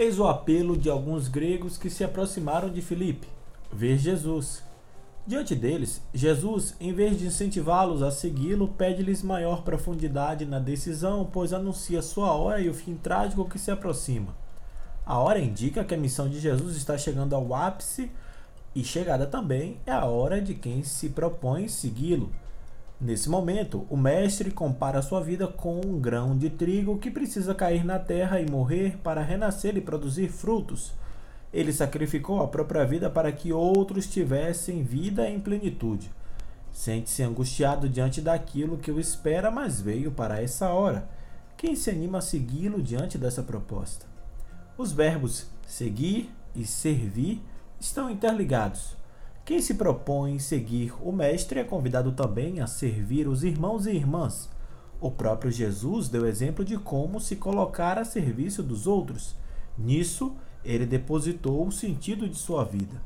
Eis o apelo de alguns gregos que se aproximaram de Filipe, ver Jesus. Diante deles, Jesus, em vez de incentivá-los a segui-lo, pede-lhes maior profundidade na decisão, pois anuncia sua hora e o fim trágico que se aproxima. A hora indica que a missão de Jesus está chegando ao ápice e chegada também é a hora de quem se propõe segui-lo. Nesse momento, o mestre compara sua vida com um grão de trigo que precisa cair na terra e morrer para renascer e produzir frutos. Ele sacrificou a própria vida para que outros tivessem vida em plenitude. Sente-se angustiado diante daquilo que o espera, mas veio para essa hora. Quem se anima a segui-lo diante dessa proposta? Os verbos seguir e servir estão interligados. Quem se propõe seguir o Mestre é convidado também a servir os irmãos e irmãs. O próprio Jesus deu exemplo de como se colocar a serviço dos outros. Nisso, ele depositou o sentido de sua vida.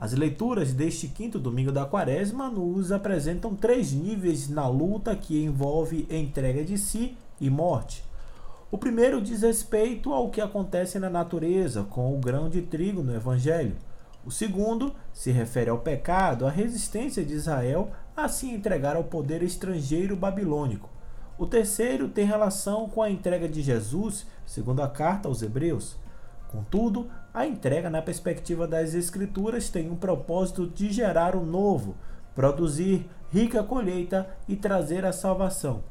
As leituras deste quinto domingo da quaresma nos apresentam três níveis na luta que envolve entrega de si e morte. O primeiro diz respeito ao que acontece na natureza com o grão de trigo no Evangelho. O segundo se refere ao pecado, à resistência de Israel a se entregar ao poder estrangeiro babilônico. O terceiro tem relação com a entrega de Jesus, segundo a carta aos Hebreus. Contudo, a entrega na perspectiva das Escrituras tem um propósito de gerar o novo, produzir rica colheita e trazer a salvação.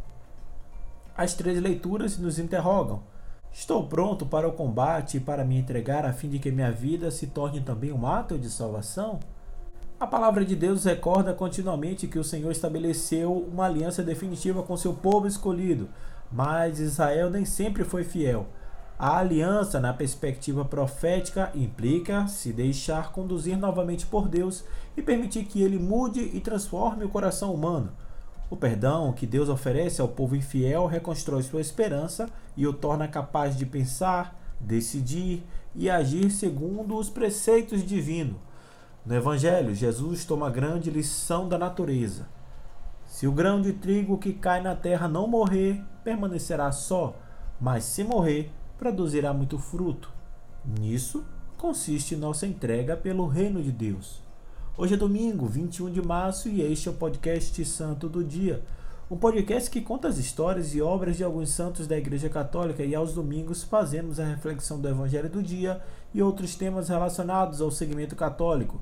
As três leituras nos interrogam: Estou pronto para o combate e para me entregar a fim de que minha vida se torne também um ato de salvação? A palavra de Deus recorda continuamente que o Senhor estabeleceu uma aliança definitiva com seu povo escolhido, mas Israel nem sempre foi fiel. A aliança, na perspectiva profética, implica se deixar conduzir novamente por Deus e permitir que ele mude e transforme o coração humano. O perdão que Deus oferece ao povo infiel reconstrói sua esperança e o torna capaz de pensar, decidir e agir segundo os preceitos divinos. No Evangelho, Jesus toma grande lição da natureza. Se o grão de trigo que cai na terra não morrer, permanecerá só, mas se morrer, produzirá muito fruto. Nisso consiste nossa entrega pelo reino de Deus. Hoje é domingo, 21 de março, e este é o podcast Santo do Dia. Um podcast que conta as histórias e obras de alguns santos da Igreja Católica e aos domingos fazemos a reflexão do Evangelho do Dia e outros temas relacionados ao segmento católico.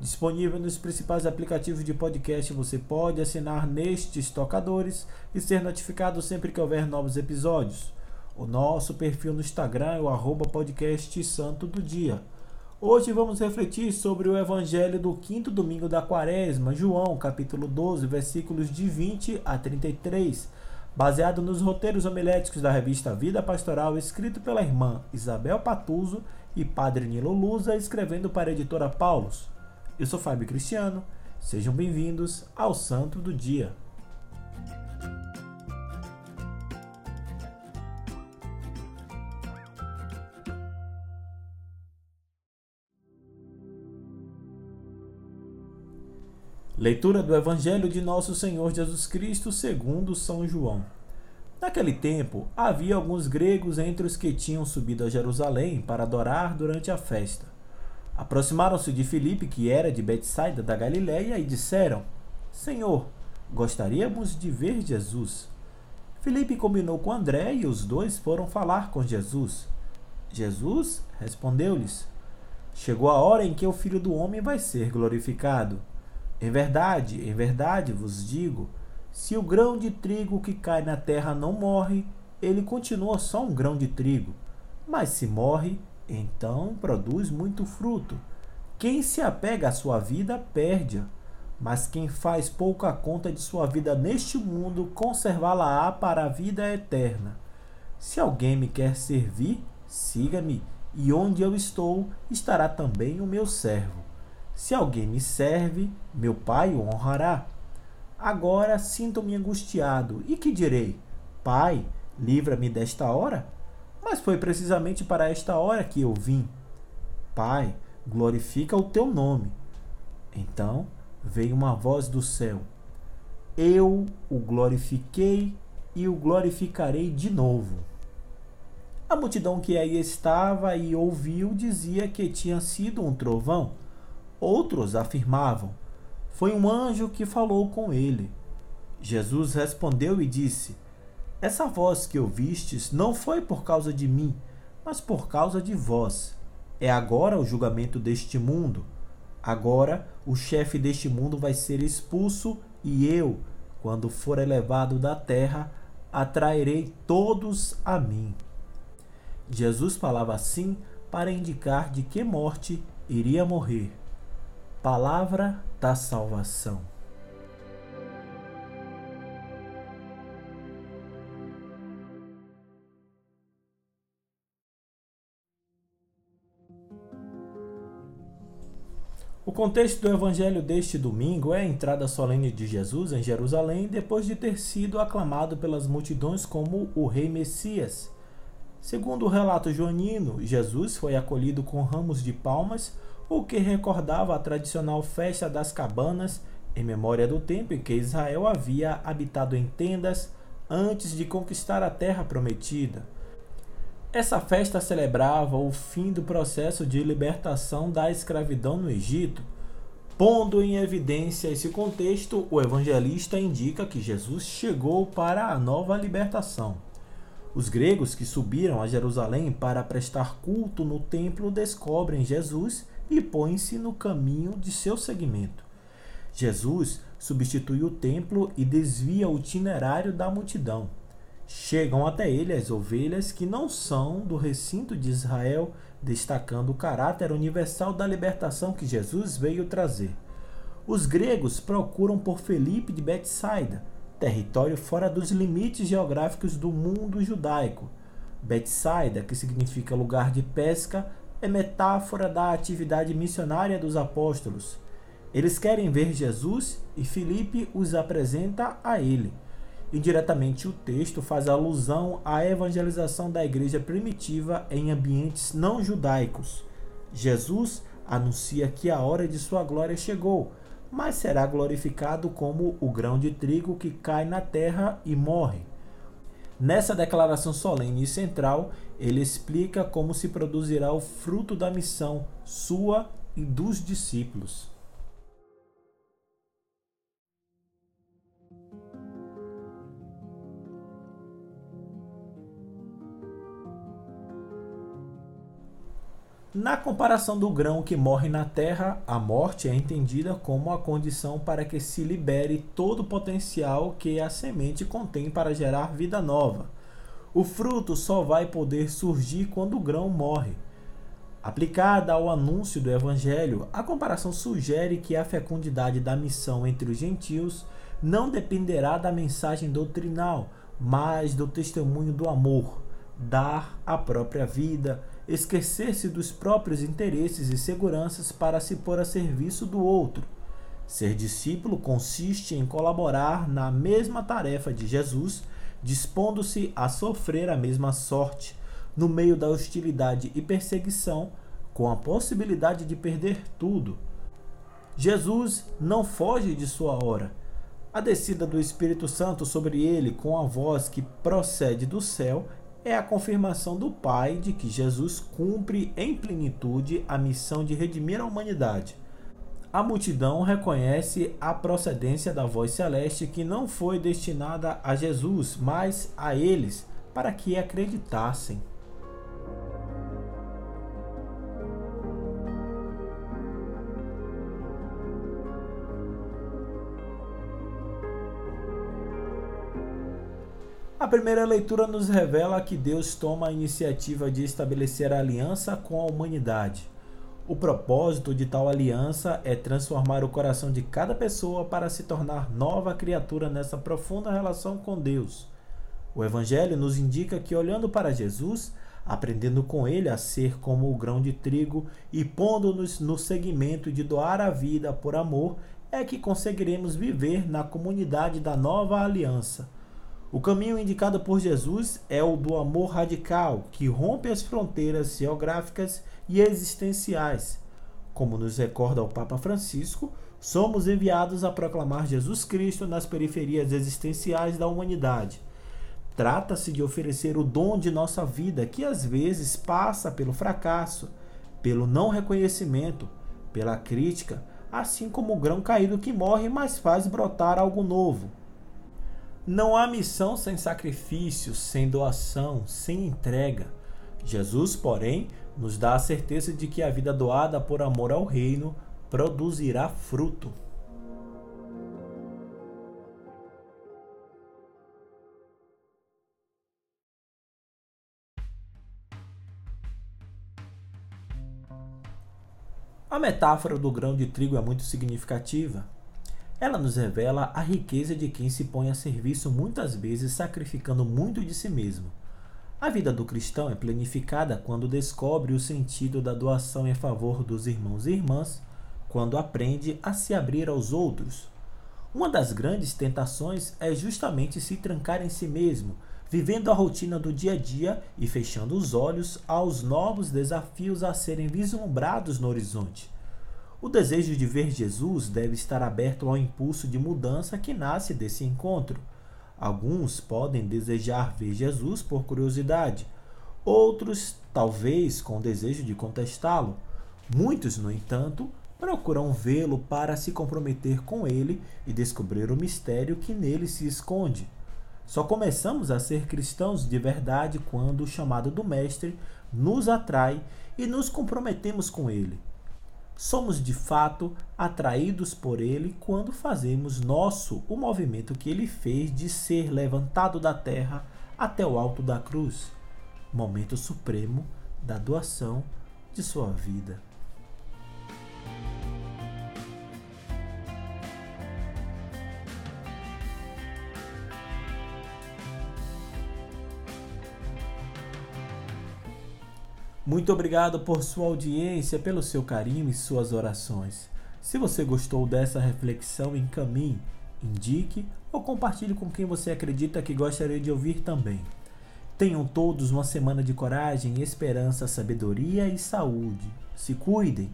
Disponível nos principais aplicativos de podcast, você pode assinar nestes tocadores e ser notificado sempre que houver novos episódios. O nosso perfil no Instagram é o arroba podcast Santo do Dia. Hoje vamos refletir sobre o evangelho do quinto domingo da quaresma, João, capítulo 12, versículos de 20 a 33, baseado nos roteiros homiléticos da revista Vida Pastoral, escrito pela irmã Isabel Patuso e padre Nilo Lusa, escrevendo para a editora Paulus. Eu sou Fábio Cristiano, sejam bem-vindos ao Santo do Dia. Leitura do Evangelho de Nosso Senhor Jesus Cristo segundo São João. Naquele tempo, havia alguns gregos entre os que tinham subido a Jerusalém para adorar durante a festa. Aproximaram-se de Filipe, que era de Betsaida da Galiléia, e disseram: Senhor, gostaríamos de ver Jesus. Filipe combinou com André e os dois foram falar com Jesus. Jesus respondeu-lhes: Chegou a hora em que o Filho do Homem vai ser glorificado. Em verdade, em verdade vos digo: se o grão de trigo que cai na terra não morre, ele continua só um grão de trigo. Mas se morre, então produz muito fruto. Quem se apega à sua vida perde-a, mas quem faz pouca conta de sua vida neste mundo, conservá-la-á para a vida eterna. Se alguém me quer servir, siga-me, e onde eu estou, estará também o meu servo. Se alguém me serve, meu Pai o honrará. Agora sinto-me angustiado, e que direi? Pai, livra-me desta hora? Mas foi precisamente para esta hora que eu vim. Pai, glorifica o teu nome. Então veio uma voz do céu: Eu o glorifiquei e o glorificarei de novo. A multidão que aí estava e ouviu dizia que tinha sido um trovão. Outros afirmavam: Foi um anjo que falou com ele. Jesus respondeu e disse: Essa voz que ouvistes não foi por causa de mim, mas por causa de vós. É agora o julgamento deste mundo. Agora o chefe deste mundo vai ser expulso, e eu, quando for elevado da terra, atrairei todos a mim. Jesus falava assim para indicar de que morte iria morrer. Palavra da salvação. O contexto do evangelho deste domingo é a entrada solene de Jesus em Jerusalém depois de ter sido aclamado pelas multidões como o Rei Messias. Segundo o relato joanino, Jesus foi acolhido com ramos de palmas, o que recordava a tradicional festa das cabanas, em memória do tempo em que Israel havia habitado em tendas antes de conquistar a terra prometida. Essa festa celebrava o fim do processo de libertação da escravidão no Egito. Pondo em evidência esse contexto, o evangelista indica que Jesus chegou para a nova libertação. Os gregos que subiram a Jerusalém para prestar culto no templo descobrem Jesus e põem-se no caminho de seu seguimento. Jesus substitui o templo e desvia o itinerário da multidão. Chegam até ele as ovelhas que não são do recinto de Israel, destacando o caráter universal da libertação que Jesus veio trazer. Os gregos procuram por Felipe de Betsaida, território fora dos limites geográficos do mundo judaico. Betsaida, que significa lugar de pesca, é metáfora da atividade missionária dos apóstolos. Eles querem ver Jesus e Filipe os apresenta a ele. Indiretamente, o texto faz alusão à evangelização da igreja primitiva em ambientes não judaicos. Jesus anuncia que a hora de sua glória chegou, mas será glorificado como o grão de trigo que cai na terra e morre. Nessa declaração solene e central, ele explica como se produzirá o fruto da missão sua e dos discípulos. Na comparação do grão que morre na terra, a morte é entendida como a condição para que se libere todo o potencial que a semente contém para gerar vida nova. O fruto só vai poder surgir quando o grão morre. Aplicada ao anúncio do Evangelho, a comparação sugere que a fecundidade da missão entre os gentios não dependerá da mensagem doutrinal, mas do testemunho do amor, dar a própria vida esquecer-se dos próprios interesses e seguranças para se pôr a serviço do outro. Ser discípulo consiste em colaborar na mesma tarefa de Jesus, dispondo-se a sofrer a mesma sorte, no meio da hostilidade e perseguição, com a possibilidade de perder tudo. Jesus não foge de sua hora. A descida do Espírito Santo sobre ele, com a voz que procede do céu, é a confirmação do Pai de que Jesus cumpre em plenitude a missão de redimir a humanidade. A multidão reconhece a procedência da voz celeste que não foi destinada a Jesus, mas a eles, para que acreditassem. A primeira leitura nos revela que Deus toma a iniciativa de estabelecer a aliança com a humanidade. O propósito de tal aliança é transformar o coração de cada pessoa para se tornar nova criatura nessa profunda relação com Deus. O Evangelho nos indica que, olhando para Jesus, aprendendo com ele a ser como o grão de trigo e pondo-nos no segmento de doar a vida por amor, é que conseguiremos viver na comunidade da nova aliança o caminho indicado por Jesus é o do amor radical, que rompe as fronteiras geográficas e existenciais. Como nos recorda o Papa Francisco, somos enviados a proclamar Jesus Cristo nas periferias existenciais da humanidade. Trata-se de oferecer o dom de nossa vida, que às vezes passa pelo fracasso, pelo não reconhecimento, pela crítica, assim como o grão caído que morre, mas faz brotar algo novo. Não há missão sem sacrifício, sem doação, sem entrega. Jesus, porém, nos dá a certeza de que a vida doada por amor ao reino produzirá fruto. A metáfora do grão de trigo é muito significativa. Ela nos revela a riqueza de quem se põe a serviço muitas vezes sacrificando muito de si mesmo. A vida do cristão é planificada quando descobre o sentido da doação em favor dos irmãos e irmãs, quando aprende a se abrir aos outros. Uma das grandes tentações é justamente se trancar em si mesmo, vivendo a rotina do dia a dia e fechando os olhos aos novos desafios a serem vislumbrados no horizonte. O desejo de ver Jesus deve estar aberto ao impulso de mudança que nasce desse encontro. Alguns podem desejar ver Jesus por curiosidade, outros, talvez, com desejo de contestá-lo. Muitos, no entanto, procuram vê-lo para se comprometer com ele e descobrir o mistério que nele se esconde. Só começamos a ser cristãos de verdade quando o chamado do Mestre nos atrai e nos comprometemos com ele. Somos de fato atraídos por ele quando fazemos nosso o movimento que ele fez de ser levantado da terra até o alto da cruz momento supremo da doação de sua vida. Muito obrigado por sua audiência, pelo seu carinho e suas orações. Se você gostou dessa reflexão, encaminhe, indique ou compartilhe com quem você acredita que gostaria de ouvir também. Tenham todos uma semana de coragem, esperança, sabedoria e saúde. Se cuidem.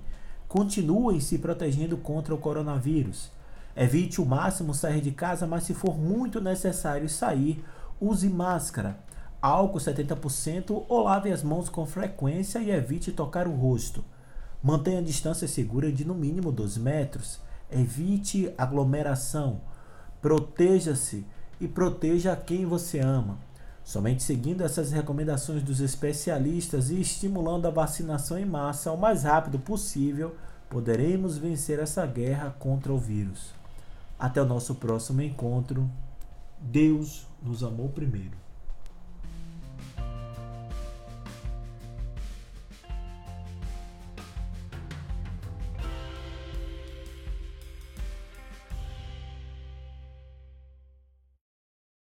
Continuem se protegendo contra o coronavírus. Evite o máximo sair de casa, mas se for muito necessário sair, use máscara álcool 70% ou lave as mãos com frequência e evite tocar o rosto. Mantenha a distância segura de no mínimo 2 metros. Evite aglomeração. Proteja-se e proteja quem você ama. Somente seguindo essas recomendações dos especialistas e estimulando a vacinação em massa o mais rápido possível, poderemos vencer essa guerra contra o vírus. Até o nosso próximo encontro. Deus nos amou primeiro.